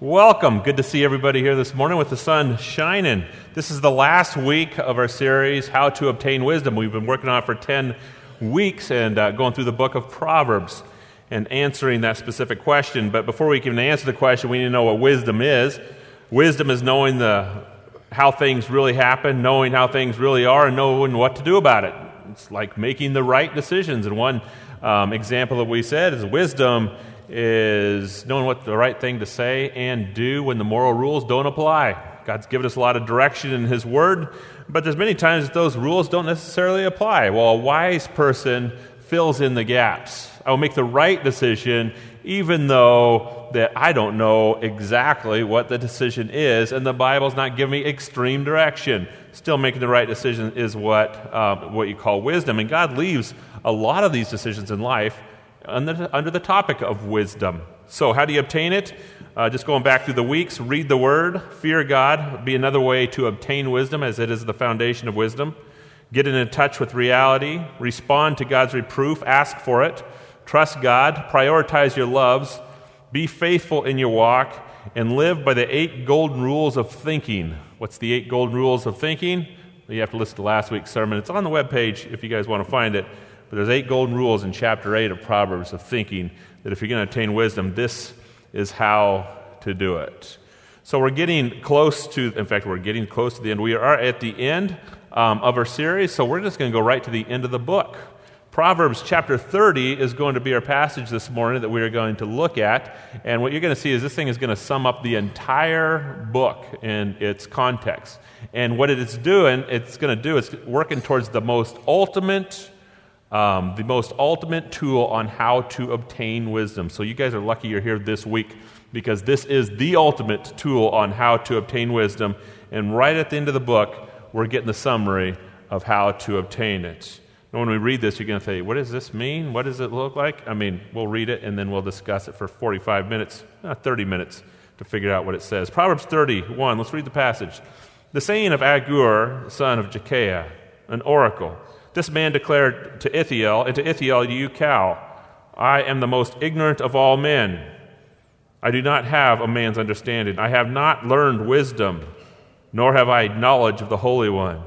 Welcome. Good to see everybody here this morning with the sun shining. This is the last week of our series, How to Obtain Wisdom. We've been working on it for 10 weeks and uh, going through the book of Proverbs and answering that specific question. But before we can answer the question, we need to know what wisdom is. Wisdom is knowing the, how things really happen, knowing how things really are, and knowing what to do about it. It's like making the right decisions. And one um, example that we said is wisdom is knowing what the right thing to say and do when the moral rules don't apply. God's given us a lot of direction in His Word, but there's many times that those rules don't necessarily apply. Well, a wise person fills in the gaps. I will make the right decision even though that I don't know exactly what the decision is, and the Bible's not giving me extreme direction. Still, making the right decision is what, um, what you call wisdom. And God leaves a lot of these decisions in life under, under the topic of wisdom. So, how do you obtain it? Uh, just going back through the weeks, read the Word, fear God, be another way to obtain wisdom, as it is the foundation of wisdom. Get in touch with reality, respond to God's reproof, ask for it, trust God, prioritize your loves, be faithful in your walk, and live by the eight golden rules of thinking. What's the eight golden rules of thinking? You have to listen to last week's sermon. It's on the webpage if you guys want to find it. But there's eight golden rules in chapter 8 of Proverbs of thinking that if you're going to attain wisdom, this is how to do it. So we're getting close to, in fact, we're getting close to the end. We are at the end um, of our series, so we're just going to go right to the end of the book. Proverbs chapter 30 is going to be our passage this morning that we are going to look at. And what you're going to see is this thing is going to sum up the entire book in its context. And what it is doing, it's going to do, is working towards the most ultimate um, the most ultimate tool on how to obtain wisdom. So, you guys are lucky you're here this week because this is the ultimate tool on how to obtain wisdom. And right at the end of the book, we're getting the summary of how to obtain it. And when we read this, you're going to say, What does this mean? What does it look like? I mean, we'll read it and then we'll discuss it for 45 minutes, uh, 30 minutes to figure out what it says. Proverbs 31, let's read the passage. The saying of Agur, son of Jekiah, an oracle. This man declared to Ithiel, and to Ithiel, Ucal, I am the most ignorant of all men. I do not have a man's understanding. I have not learned wisdom, nor have I knowledge of the Holy One.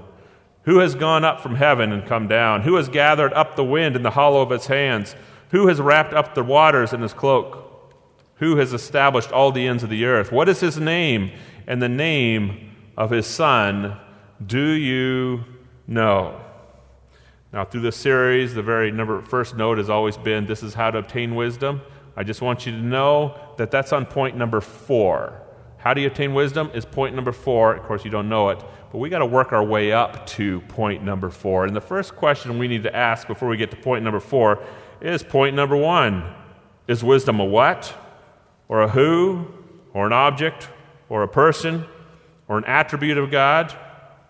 Who has gone up from heaven and come down? Who has gathered up the wind in the hollow of his hands? Who has wrapped up the waters in his cloak? Who has established all the ends of the earth? What is his name and the name of his son? Do you know? Now, through this series, the very number, first note has always been this is how to obtain wisdom. I just want you to know that that's on point number four. How do you obtain wisdom is point number four. Of course, you don't know it, but we got to work our way up to point number four. And the first question we need to ask before we get to point number four is point number one Is wisdom a what? Or a who? Or an object? Or a person? Or an attribute of God?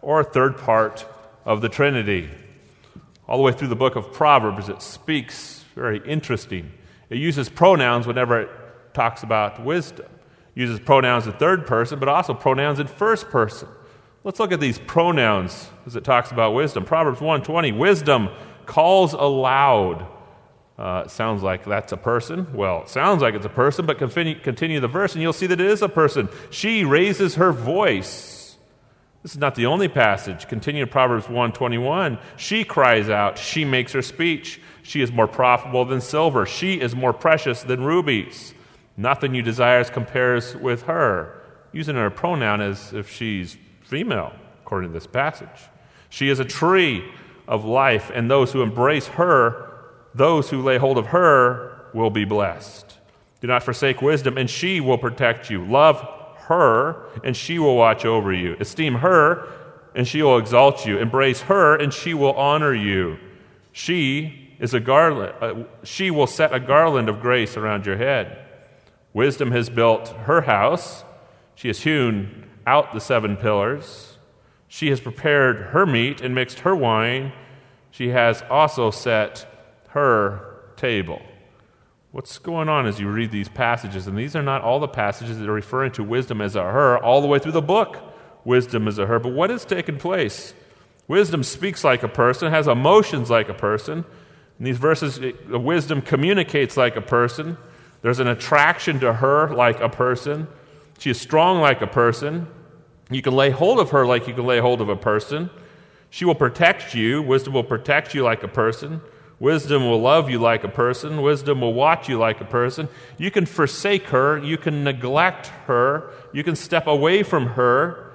Or a third part of the Trinity? All the way through the book of Proverbs, it speaks very interesting. It uses pronouns whenever it talks about wisdom. It uses pronouns in third person, but also pronouns in first person. Let's look at these pronouns as it talks about wisdom. Proverbs 1:20, wisdom calls aloud. Uh, sounds like that's a person. Well, it sounds like it's a person, but continue, continue the verse and you'll see that it is a person. She raises her voice. This is not the only passage. Continue in Proverbs 121. She cries out, she makes her speech. She is more profitable than silver. She is more precious than rubies. Nothing you desire compares with her. Using her pronoun as if she's female, according to this passage. She is a tree of life, and those who embrace her, those who lay hold of her, will be blessed. Do not forsake wisdom, and she will protect you. Love her, and she will watch over you. Esteem her, and she will exalt you. Embrace her, and she will honor you. She is a garland. Uh, she will set a garland of grace around your head. Wisdom has built her house. She has hewn out the seven pillars. She has prepared her meat and mixed her wine. She has also set her table. What's going on as you read these passages? And these are not all the passages that are referring to wisdom as a her, all the way through the book. Wisdom is a her. But what has taken place? Wisdom speaks like a person, has emotions like a person. In these verses, wisdom communicates like a person. There's an attraction to her like a person. She is strong like a person. You can lay hold of her like you can lay hold of a person. She will protect you. Wisdom will protect you like a person. Wisdom will love you like a person. Wisdom will watch you like a person. You can forsake her. You can neglect her. You can step away from her.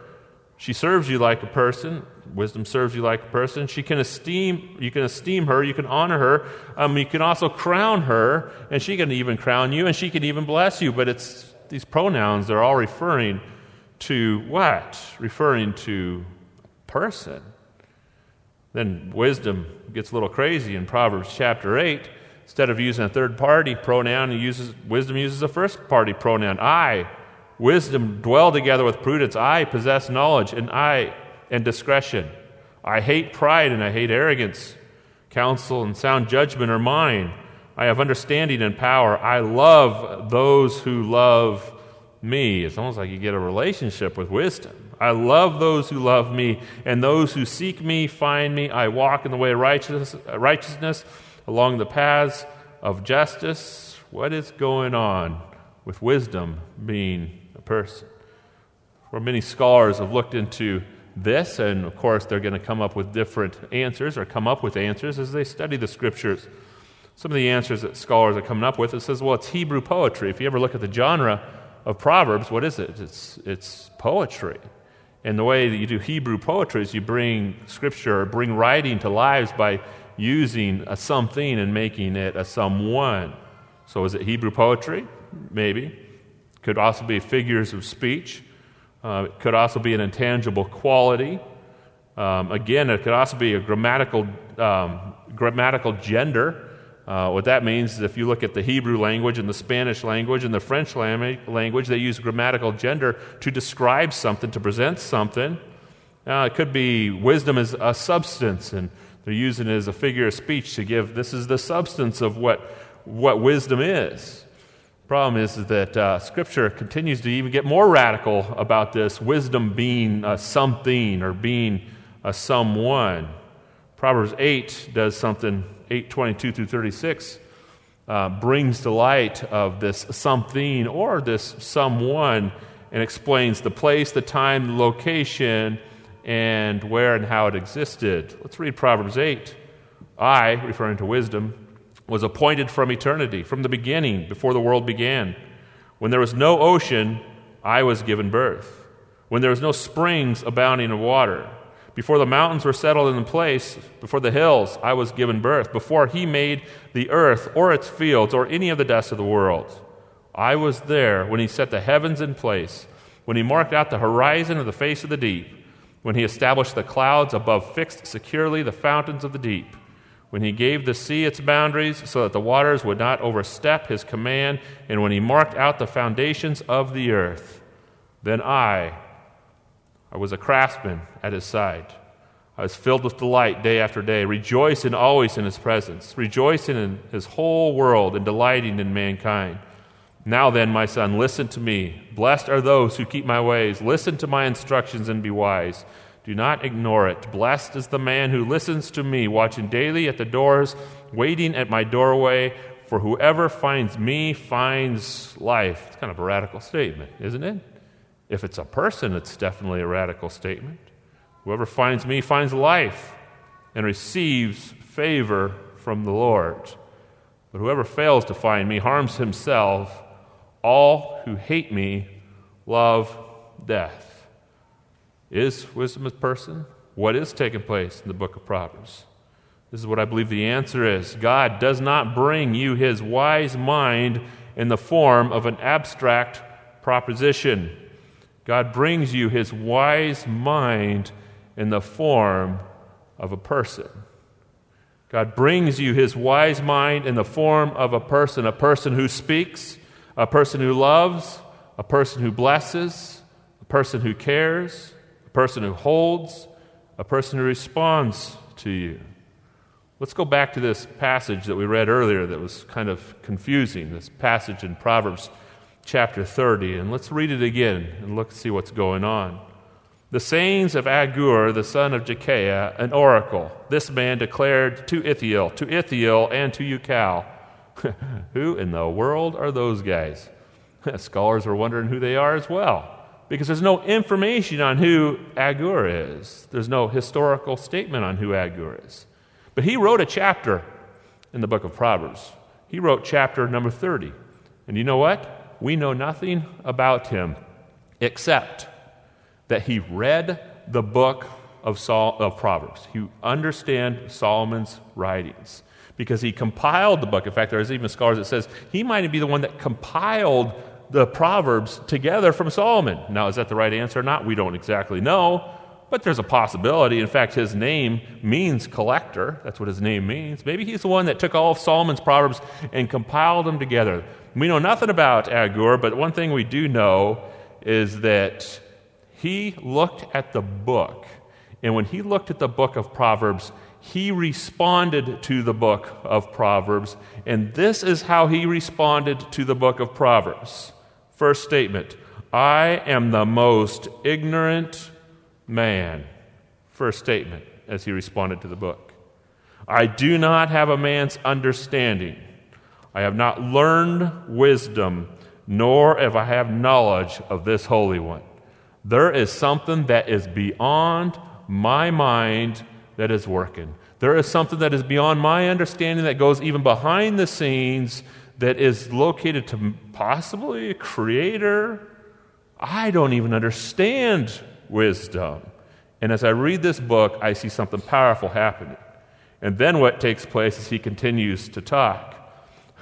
She serves you like a person. Wisdom serves you like a person. She can esteem, you can esteem her, you can honor her, um, you can also crown her, and she can even crown you, and she can even bless you. But it's these pronouns, they're all referring to what? Referring to person. Then wisdom gets a little crazy in Proverbs chapter 8. Instead of using a third party pronoun, uses, wisdom uses a first party pronoun. I, wisdom, dwell together with prudence. I possess knowledge, and I and discretion. I hate pride and I hate arrogance. Counsel and sound judgment are mine. I have understanding and power. I love those who love me. It's almost like you get a relationship with wisdom. I love those who love me, and those who seek me find me. I walk in the way of righteousness, uh, righteousness along the paths of justice. What is going on with wisdom being a person? For many scholars have looked into this, and of course, they're going to come up with different answers or come up with answers as they study the scriptures. Some of the answers that scholars are coming up with, it says, well, it's Hebrew poetry. If you ever look at the genre of Proverbs, what is it? It's, it's poetry. And the way that you do Hebrew poetry is you bring scripture or bring writing to lives by using a something and making it a someone. So is it Hebrew poetry? Maybe. Could also be figures of speech. Uh, it could also be an intangible quality. Um, again, it could also be a grammatical, um, grammatical gender. Uh, what that means is if you look at the Hebrew language and the Spanish language and the French language, they use grammatical gender to describe something, to present something. Uh, it could be wisdom as a substance, and they're using it as a figure of speech to give this is the substance of what, what wisdom is. Problem is, is that uh, Scripture continues to even get more radical about this wisdom being a something or being a someone. Proverbs 8 does something 822 through 36 uh, brings to light of this something or this someone and explains the place, the time, the location, and where and how it existed. Let's read Proverbs 8. I, referring to wisdom, was appointed from eternity, from the beginning, before the world began. When there was no ocean, I was given birth. When there was no springs abounding in water, before the mountains were settled in place, before the hills, I was given birth. Before he made the earth or its fields or any of the dust of the world, I was there when he set the heavens in place, when he marked out the horizon of the face of the deep, when he established the clouds above fixed securely the fountains of the deep, when he gave the sea its boundaries so that the waters would not overstep his command, and when he marked out the foundations of the earth. Then I, I was a craftsman at his side. I was filled with delight day after day, rejoicing always in his presence, rejoicing in his whole world and delighting in mankind. Now then, my son, listen to me. Blessed are those who keep my ways. Listen to my instructions and be wise. Do not ignore it. Blessed is the man who listens to me, watching daily at the doors, waiting at my doorway. For whoever finds me finds life. It's kind of a radical statement, isn't it? If it's a person, it's definitely a radical statement. Whoever finds me finds life and receives favor from the Lord. But whoever fails to find me harms himself. All who hate me love death. Is wisdom a person? What is taking place in the book of Proverbs? This is what I believe the answer is. God does not bring you his wise mind in the form of an abstract proposition. God brings you his wise mind in the form of a person. God brings you his wise mind in the form of a person, a person who speaks, a person who loves, a person who blesses, a person who cares, a person who holds, a person who responds to you. Let's go back to this passage that we read earlier that was kind of confusing, this passage in Proverbs chapter 30, and let's read it again and look see what's going on. The sayings of Agur, the son of Jekiah, an oracle, this man declared to Ithiel, to Ithiel, and to Ucal. Who in the world are those guys? Scholars are wondering who they are as well because there's no information on who Agur is. There's no historical statement on who Agur is. But he wrote a chapter in the book of Proverbs. He wrote chapter number 30. And you know what? We know nothing about him except that he read the book of, Sol- of Proverbs. He understand Solomon's writings because he compiled the book. In fact, there's even scholars that says he might be the one that compiled the Proverbs together from Solomon. Now, is that the right answer or not? We don't exactly know, but there's a possibility. In fact, his name means collector. That's what his name means. Maybe he's the one that took all of Solomon's Proverbs and compiled them together. We know nothing about Agur, but one thing we do know is that he looked at the book. And when he looked at the book of Proverbs, he responded to the book of Proverbs. And this is how he responded to the book of Proverbs. First statement I am the most ignorant man. First statement as he responded to the book. I do not have a man's understanding. I have not learned wisdom, nor have I have knowledge of this Holy One. There is something that is beyond my mind that is working. There is something that is beyond my understanding that goes even behind the scenes that is located to possibly a creator. I don't even understand wisdom. And as I read this book, I see something powerful happening. And then what takes place is he continues to talk.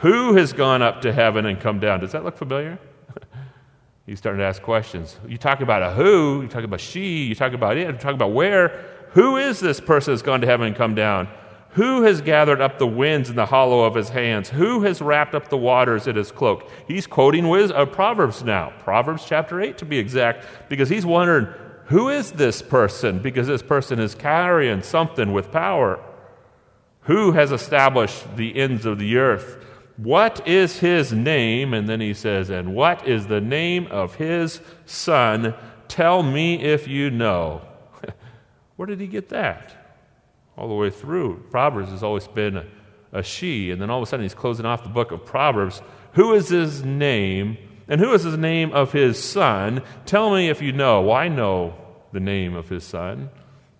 Who has gone up to heaven and come down? Does that look familiar? He's starting to ask questions. You talk about a who, you talk about she, you talk about it, you talk about where. Who is this person that's gone to heaven and come down? Who has gathered up the winds in the hollow of his hands? Who has wrapped up the waters in his cloak? He's quoting uh, Proverbs now, Proverbs chapter 8 to be exact, because he's wondering, who is this person? Because this person is carrying something with power. Who has established the ends of the earth? What is his name? And then he says, And what is the name of his son? Tell me if you know. Where did he get that? all the way through. Proverbs has always been a, a she, and then all of a sudden he's closing off the book of Proverbs. Who is his name? And who is his name of his son? Tell me if you know. Well, I know the name of his son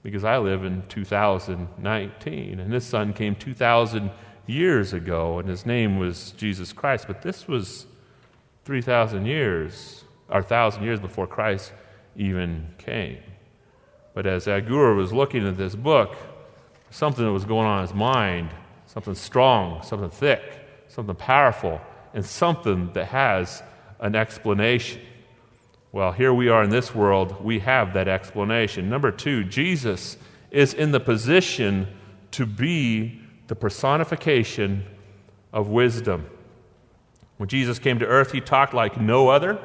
because I live in 2019, and his son came 2,000 years ago, and his name was Jesus Christ. But this was 3,000 years, or 1,000 years before Christ even came. But as Agur was looking at this book, something that was going on in his mind, something strong, something thick, something powerful, and something that has an explanation. Well, here we are in this world, we have that explanation. Number two, Jesus is in the position to be the personification of wisdom. When Jesus came to earth, he talked like no other.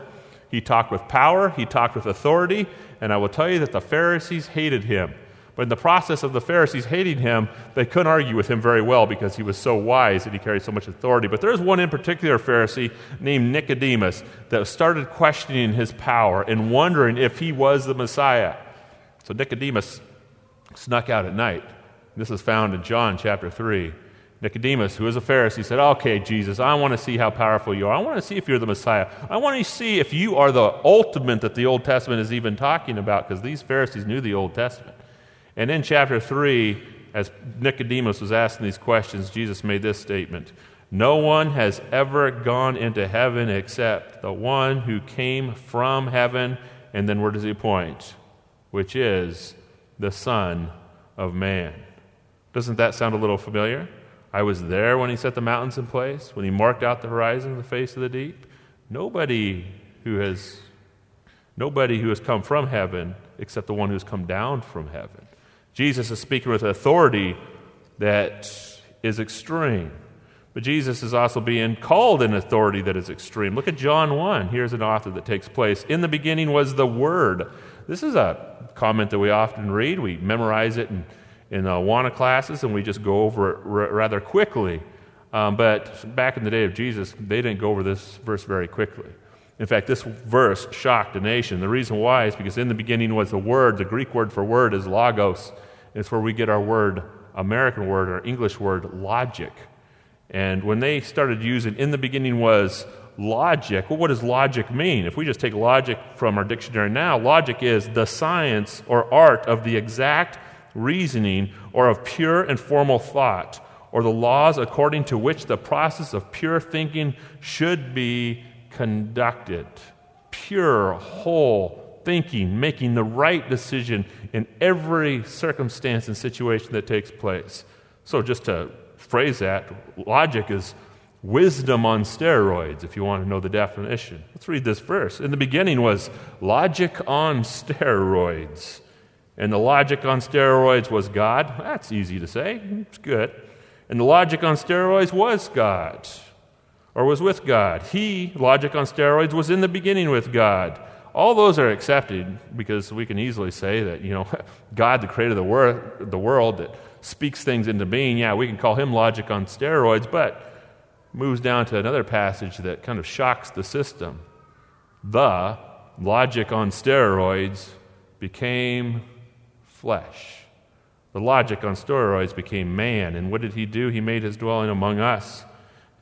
He talked with power, he talked with authority, and I will tell you that the Pharisees hated him. But in the process of the Pharisees hating him, they couldn't argue with him very well because he was so wise and he carried so much authority. But there's one in particular Pharisee named Nicodemus that started questioning his power and wondering if he was the Messiah. So Nicodemus snuck out at night. This is found in John chapter 3. Nicodemus, who is a Pharisee, said, Okay, Jesus, I want to see how powerful you are. I want to see if you're the Messiah. I want to see if you are the ultimate that the Old Testament is even talking about, because these Pharisees knew the Old Testament. And in chapter 3, as Nicodemus was asking these questions, Jesus made this statement No one has ever gone into heaven except the one who came from heaven. And then where does he point? Which is the Son of Man. Doesn't that sound a little familiar? I was there when he set the mountains in place, when he marked out the horizon, the face of the deep. Nobody who has nobody who has come from heaven except the one who has come down from heaven. Jesus is speaking with authority that is extreme. But Jesus is also being called an authority that is extreme. Look at John 1. Here's an author that takes place. In the beginning was the Word. This is a comment that we often read. We memorize it in, in uh, Awana classes and we just go over it r- rather quickly. Um, but back in the day of Jesus, they didn't go over this verse very quickly. In fact, this verse shocked a nation. The reason why is because in the beginning was the word. The Greek word for word is logos. It's where we get our word, American word, or English word, logic. And when they started using, in the beginning was logic. Well, what does logic mean? If we just take logic from our dictionary now, logic is the science or art of the exact reasoning or of pure and formal thought, or the laws according to which the process of pure thinking should be conducted. Pure, whole thinking, making the right decision in every circumstance and situation that takes place. So, just to phrase that, logic is wisdom on steroids, if you want to know the definition. Let's read this verse. In the beginning was logic on steroids. And the logic on steroids was God. That's easy to say. It's good. And the logic on steroids was God, or was with God. He, logic on steroids, was in the beginning with God. All those are accepted because we can easily say that, you know, God, the creator of the, wor- the world, that speaks things into being, yeah, we can call him logic on steroids, but moves down to another passage that kind of shocks the system. The logic on steroids became flesh. The logic on steroids became man. And what did he do? He made his dwelling among us.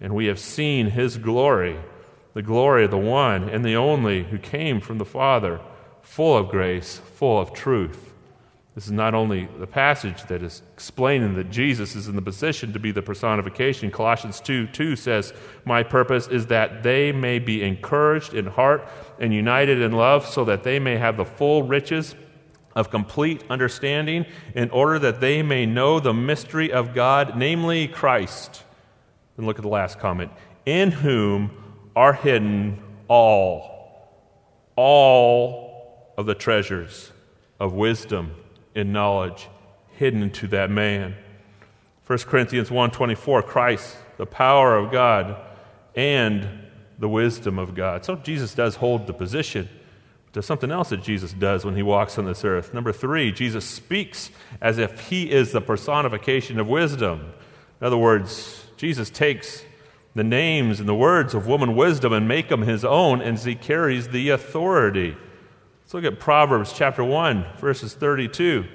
And we have seen his glory, the glory of the one and the only who came from the Father, full of grace, full of truth. This is not only the passage that is explaining that Jesus is in the position to be the personification. Colossians 2 2 says, My purpose is that they may be encouraged in heart and united in love, so that they may have the full riches of complete understanding, in order that they may know the mystery of God, namely Christ. And look at the last comment in whom are hidden all, all of the treasures of wisdom and knowledge hidden to that man. 1 Corinthians 1:24 Christ, the power of God and the wisdom of God. So Jesus does hold the position. There's something else that Jesus does when he walks on this earth. Number 3, Jesus speaks as if he is the personification of wisdom. In other words, Jesus takes the names and the words of woman wisdom and make them his own as he carries the authority. Let's look at Proverbs chapter 1, verses 32.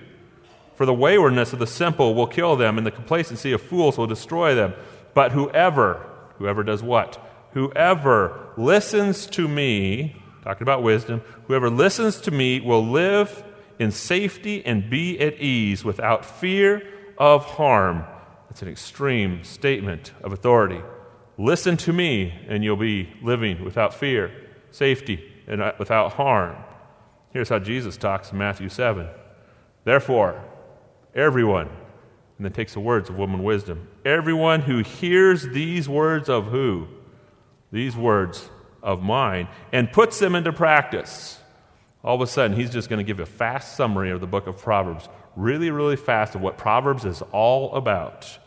For the waywardness of the simple will kill them, and the complacency of fools will destroy them. But whoever, whoever does what? Whoever listens to me, talking about wisdom, whoever listens to me will live in safety and be at ease without fear of harm. That's an extreme statement of authority. Listen to me, and you'll be living without fear, safety, and uh, without harm. Here's how Jesus talks in Matthew 7. Therefore, everyone, and then takes the words of woman wisdom, everyone who hears these words of who? These words of mine, and puts them into practice. All of a sudden, he's just going to give a fast summary of the book of Proverbs, really, really fast of what Proverbs is all about.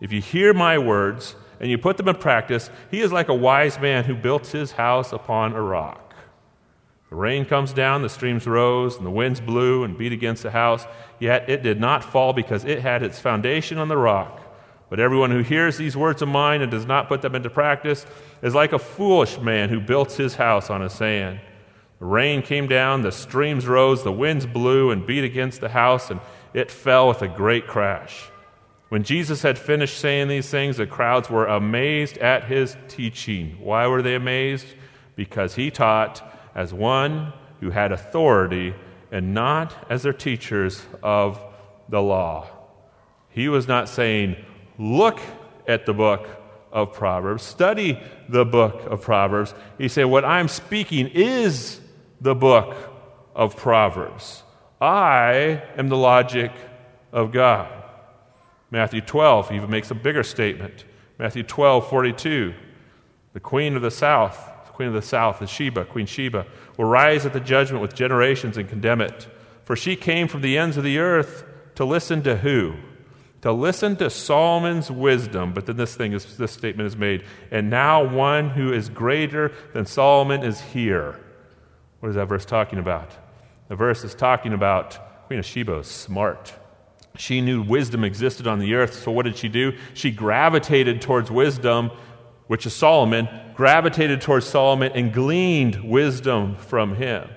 If you hear my words and you put them in practice, he is like a wise man who built his house upon a rock. The rain comes down, the streams rose, and the winds blew and beat against the house, yet it did not fall because it had its foundation on the rock. But everyone who hears these words of mine and does not put them into practice is like a foolish man who built his house on a sand. The rain came down, the streams rose, the winds blew and beat against the house, and it fell with a great crash. When Jesus had finished saying these things, the crowds were amazed at his teaching. Why were they amazed? Because he taught as one who had authority and not as their teachers of the law. He was not saying, Look at the book of Proverbs, study the book of Proverbs. He said, What I'm speaking is the book of Proverbs. I am the logic of God. Matthew 12 he even makes a bigger statement. Matthew 12, 42. The queen of the south the queen of the south, is Sheba, Queen Sheba, will rise at the judgment with generations and condemn it. For she came from the ends of the earth to listen to who? To listen to Solomon's wisdom. But then this thing is this statement is made. And now one who is greater than Solomon is here. What is that verse talking about? The verse is talking about Queen of Sheba is smart. She knew wisdom existed on the earth, so what did she do? She gravitated towards wisdom which is Solomon, gravitated towards Solomon and gleaned wisdom from him.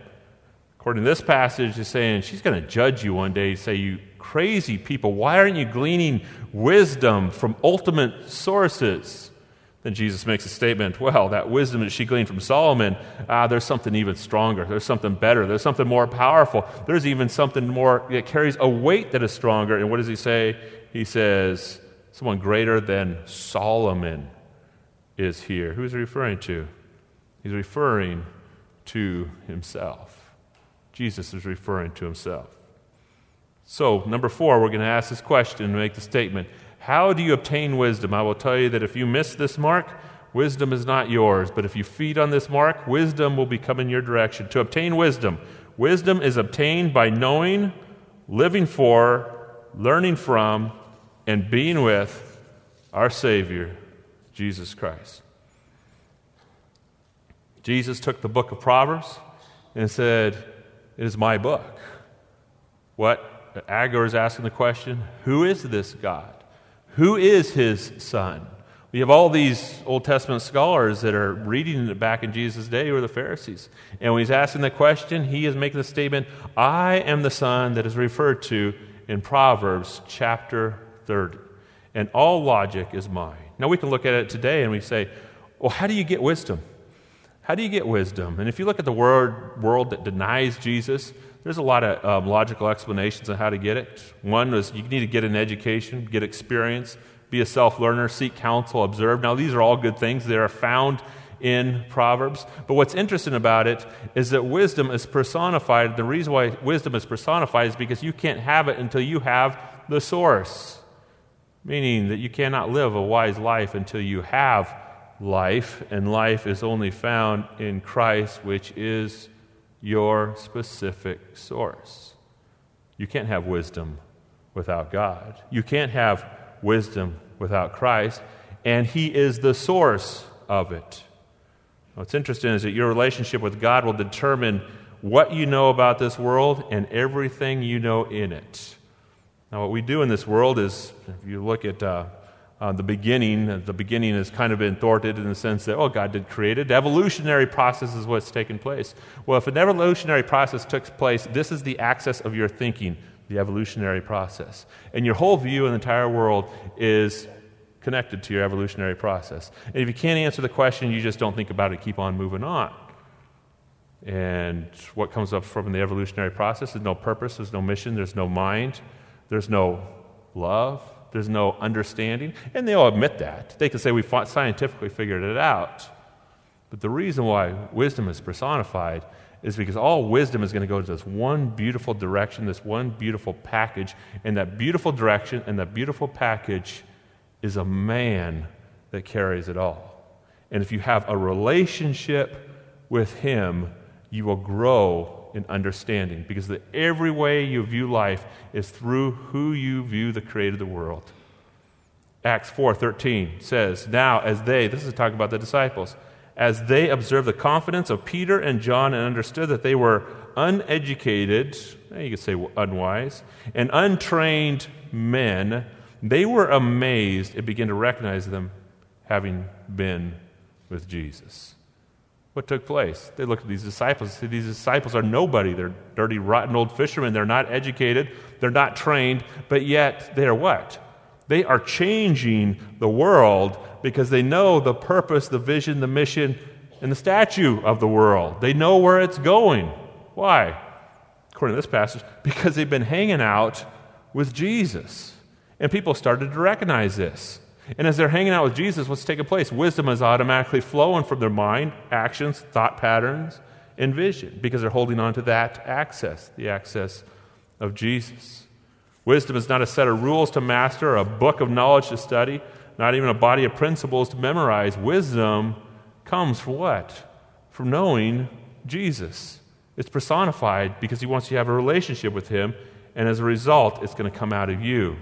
According to this passage, he's saying she's going to judge you one day, say, You crazy people, why aren't you gleaning wisdom from ultimate sources? Then Jesus makes a statement well, that wisdom that she gleaned from Solomon, ah, there's something even stronger. There's something better. There's something more powerful. There's even something more that carries a weight that is stronger. And what does he say? He says, someone greater than Solomon is here. Who is he referring to? He's referring to himself. Jesus is referring to himself. So, number four, we're going to ask this question and make the statement how do you obtain wisdom? I will tell you that if you miss this mark, wisdom is not yours. But if you feed on this mark, wisdom will be coming your direction. To obtain wisdom, wisdom is obtained by knowing, living for, learning from, and being with our Savior, Jesus Christ. Jesus took the book of Proverbs and said, It is my book. What? Agur is asking the question Who is this God? Who is his son? We have all these Old Testament scholars that are reading it back in Jesus' day who are the Pharisees. And when he's asking the question, he is making the statement, I am the son that is referred to in Proverbs chapter 30. And all logic is mine. Now we can look at it today and we say, well, how do you get wisdom? How do you get wisdom? And if you look at the world, world that denies Jesus, there's a lot of um, logical explanations on how to get it. One is you need to get an education, get experience, be a self learner, seek counsel, observe. Now, these are all good things. They are found in Proverbs. But what's interesting about it is that wisdom is personified. The reason why wisdom is personified is because you can't have it until you have the source, meaning that you cannot live a wise life until you have life, and life is only found in Christ, which is your specific source. You can't have wisdom without God. You can't have wisdom without Christ, and He is the source of it. What's interesting is that your relationship with God will determine what you know about this world and everything you know in it. Now, what we do in this world is, if you look at uh, uh, the beginning, the beginning has kind of been thwarted in the sense that, oh, God did create it. The evolutionary process is what's taken place. Well, if an evolutionary process took place, this is the axis of your thinking, the evolutionary process. And your whole view of the entire world is connected to your evolutionary process. And if you can't answer the question, you just don't think about it, keep on moving on. And what comes up from the evolutionary process is no purpose, there's no mission, there's no mind, there's no love, there's no understanding. And they all admit that. They can say we scientifically figured it out. But the reason why wisdom is personified is because all wisdom is going to go to this one beautiful direction, this one beautiful package. And that beautiful direction and that beautiful package is a man that carries it all. And if you have a relationship with him, you will grow in understanding because the, every way you view life is through who you view the creator of the world. Acts 4:13 says, "Now as they, this is talking about the disciples, as they observed the confidence of Peter and John and understood that they were uneducated, eh, you could say unwise, and untrained men, they were amazed and began to recognize them having been with Jesus what took place. They looked at these disciples and said, These disciples are nobody. They're dirty, rotten old fishermen. They're not educated. They're not trained. But yet, they're what? They are changing the world because they know the purpose, the vision, the mission, and the statue of the world. They know where it's going. Why? According to this passage, because they've been hanging out with Jesus. And people started to recognize this. And as they're hanging out with Jesus, what's taking place? Wisdom is automatically flowing from their mind, actions, thought patterns, and vision because they're holding on to that access, the access of Jesus. Wisdom is not a set of rules to master, a book of knowledge to study, not even a body of principles to memorize. Wisdom comes from what? From knowing Jesus. It's personified because he wants you to have a relationship with him, and as a result, it's going to come out of you.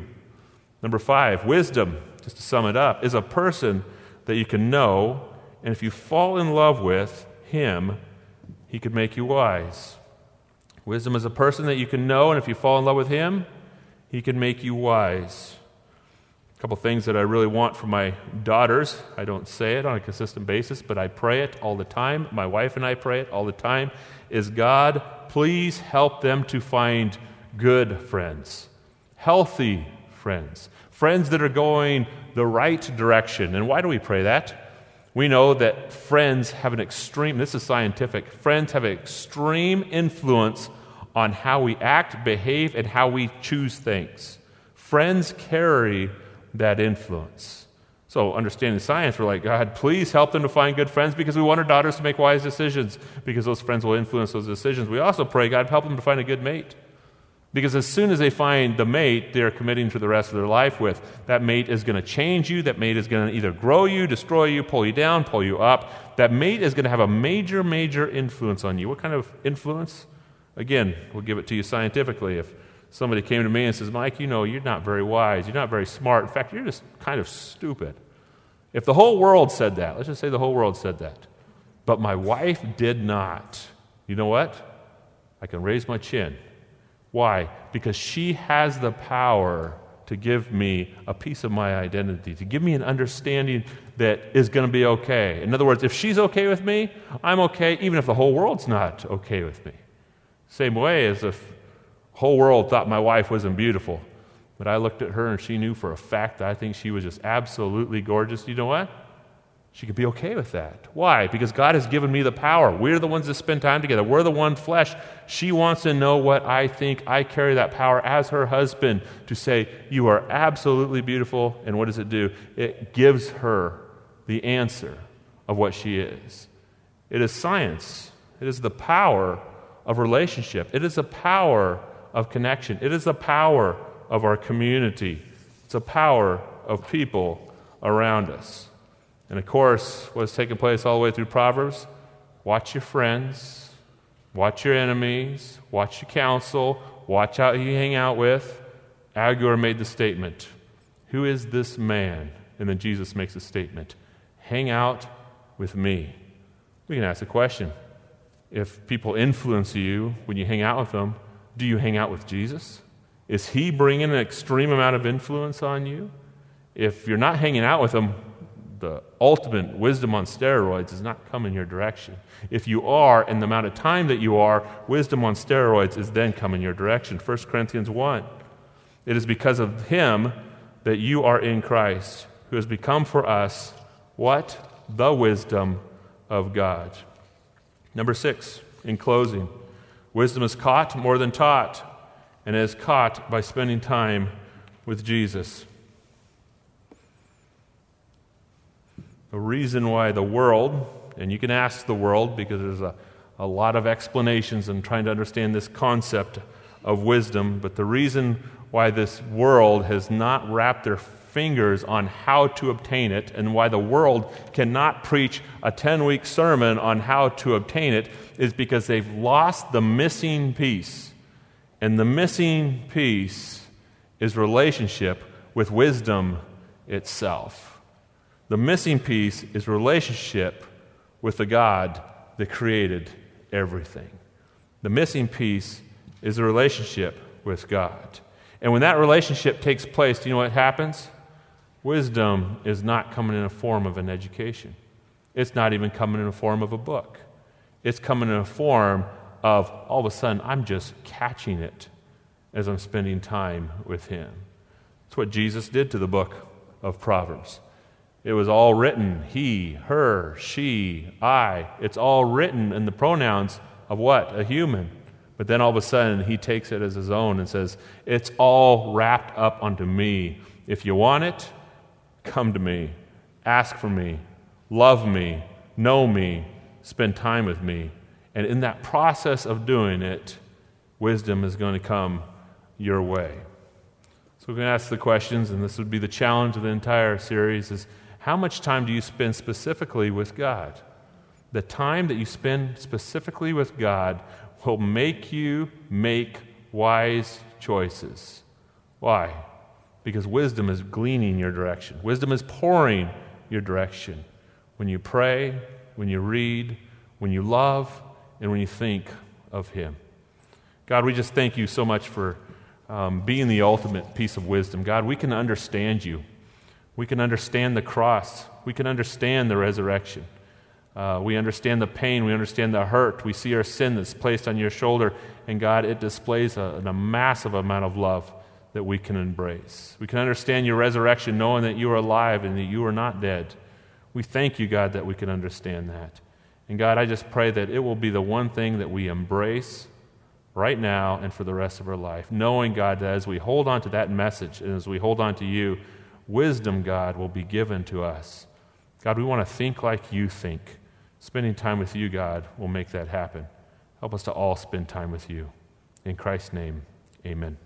Number five, wisdom just to sum it up, is a person that you can know, and if you fall in love with him, he could make you wise. Wisdom is a person that you can know, and if you fall in love with him, he can make you wise. A couple things that I really want for my daughters. I don't say it on a consistent basis, but I pray it all the time. My wife and I pray it all the time. Is God, please help them to find good friends, healthy friends, friends that are going the right direction. And why do we pray that? We know that friends have an extreme, this is scientific, friends have an extreme influence on how we act, behave, and how we choose things. Friends carry that influence. So, understanding science, we're like, God, please help them to find good friends because we want our daughters to make wise decisions because those friends will influence those decisions. We also pray, God, help them to find a good mate. Because as soon as they find the mate they're committing to the rest of their life with, that mate is going to change you. That mate is going to either grow you, destroy you, pull you down, pull you up. That mate is going to have a major, major influence on you. What kind of influence? Again, we'll give it to you scientifically. If somebody came to me and says, Mike, you know, you're not very wise, you're not very smart. In fact, you're just kind of stupid. If the whole world said that, let's just say the whole world said that, but my wife did not, you know what? I can raise my chin why? Because she has the power to give me a piece of my identity, to give me an understanding that is going to be okay. In other words, if she's okay with me, I'm okay, even if the whole world's not okay with me. Same way as if the whole world thought my wife wasn't beautiful, but I looked at her and she knew for a fact that I think she was just absolutely gorgeous. You know what? She could be okay with that. Why? Because God has given me the power. We're the ones that spend time together. We're the one flesh. She wants to know what I think. I carry that power as her husband to say, You are absolutely beautiful. And what does it do? It gives her the answer of what she is. It is science, it is the power of relationship, it is the power of connection, it is the power of our community, it's a power of people around us. And of course, what's taking place all the way through Proverbs watch your friends, watch your enemies, watch your counsel, watch out who you hang out with. Agur made the statement Who is this man? And then Jesus makes a statement Hang out with me. We can ask the question if people influence you when you hang out with them, do you hang out with Jesus? Is he bringing an extreme amount of influence on you? If you're not hanging out with him, the ultimate wisdom on steroids is not coming your direction. If you are, in the amount of time that you are, wisdom on steroids is then coming your direction. 1 Corinthians 1. It is because of him that you are in Christ, who has become for us what? The wisdom of God. Number six, in closing, wisdom is caught more than taught, and is caught by spending time with Jesus. The reason why the world, and you can ask the world because there's a, a lot of explanations in trying to understand this concept of wisdom, but the reason why this world has not wrapped their fingers on how to obtain it and why the world cannot preach a 10 week sermon on how to obtain it is because they've lost the missing piece. And the missing piece is relationship with wisdom itself. The missing piece is relationship with the God that created everything. The missing piece is a relationship with God. And when that relationship takes place, do you know what happens? Wisdom is not coming in a form of an education. It's not even coming in a form of a book. It's coming in a form of all of a sudden, I'm just catching it as I'm spending time with Him. That's what Jesus did to the book of Proverbs. It was all written he, her, she, I. It's all written in the pronouns of what? A human. But then all of a sudden, he takes it as his own and says, It's all wrapped up unto me. If you want it, come to me. Ask for me. Love me. Know me. Spend time with me. And in that process of doing it, wisdom is going to come your way. So we're going to ask the questions, and this would be the challenge of the entire series is how much time do you spend specifically with God? The time that you spend specifically with God will make you make wise choices. Why? Because wisdom is gleaning your direction, wisdom is pouring your direction. When you pray, when you read, when you love, and when you think of Him. God, we just thank you so much for um, being the ultimate piece of wisdom. God, we can understand you. We can understand the cross. We can understand the resurrection. Uh, we understand the pain. We understand the hurt. We see our sin that's placed on your shoulder. And God, it displays a, a massive amount of love that we can embrace. We can understand your resurrection, knowing that you are alive and that you are not dead. We thank you, God, that we can understand that. And God, I just pray that it will be the one thing that we embrace right now and for the rest of our life, knowing, God, that as we hold on to that message and as we hold on to you, wisdom, God, will be given to us. God, we want to think like you think. Spending time with you, God, will make that happen. Help us to all spend time with you. In Christ's name, amen.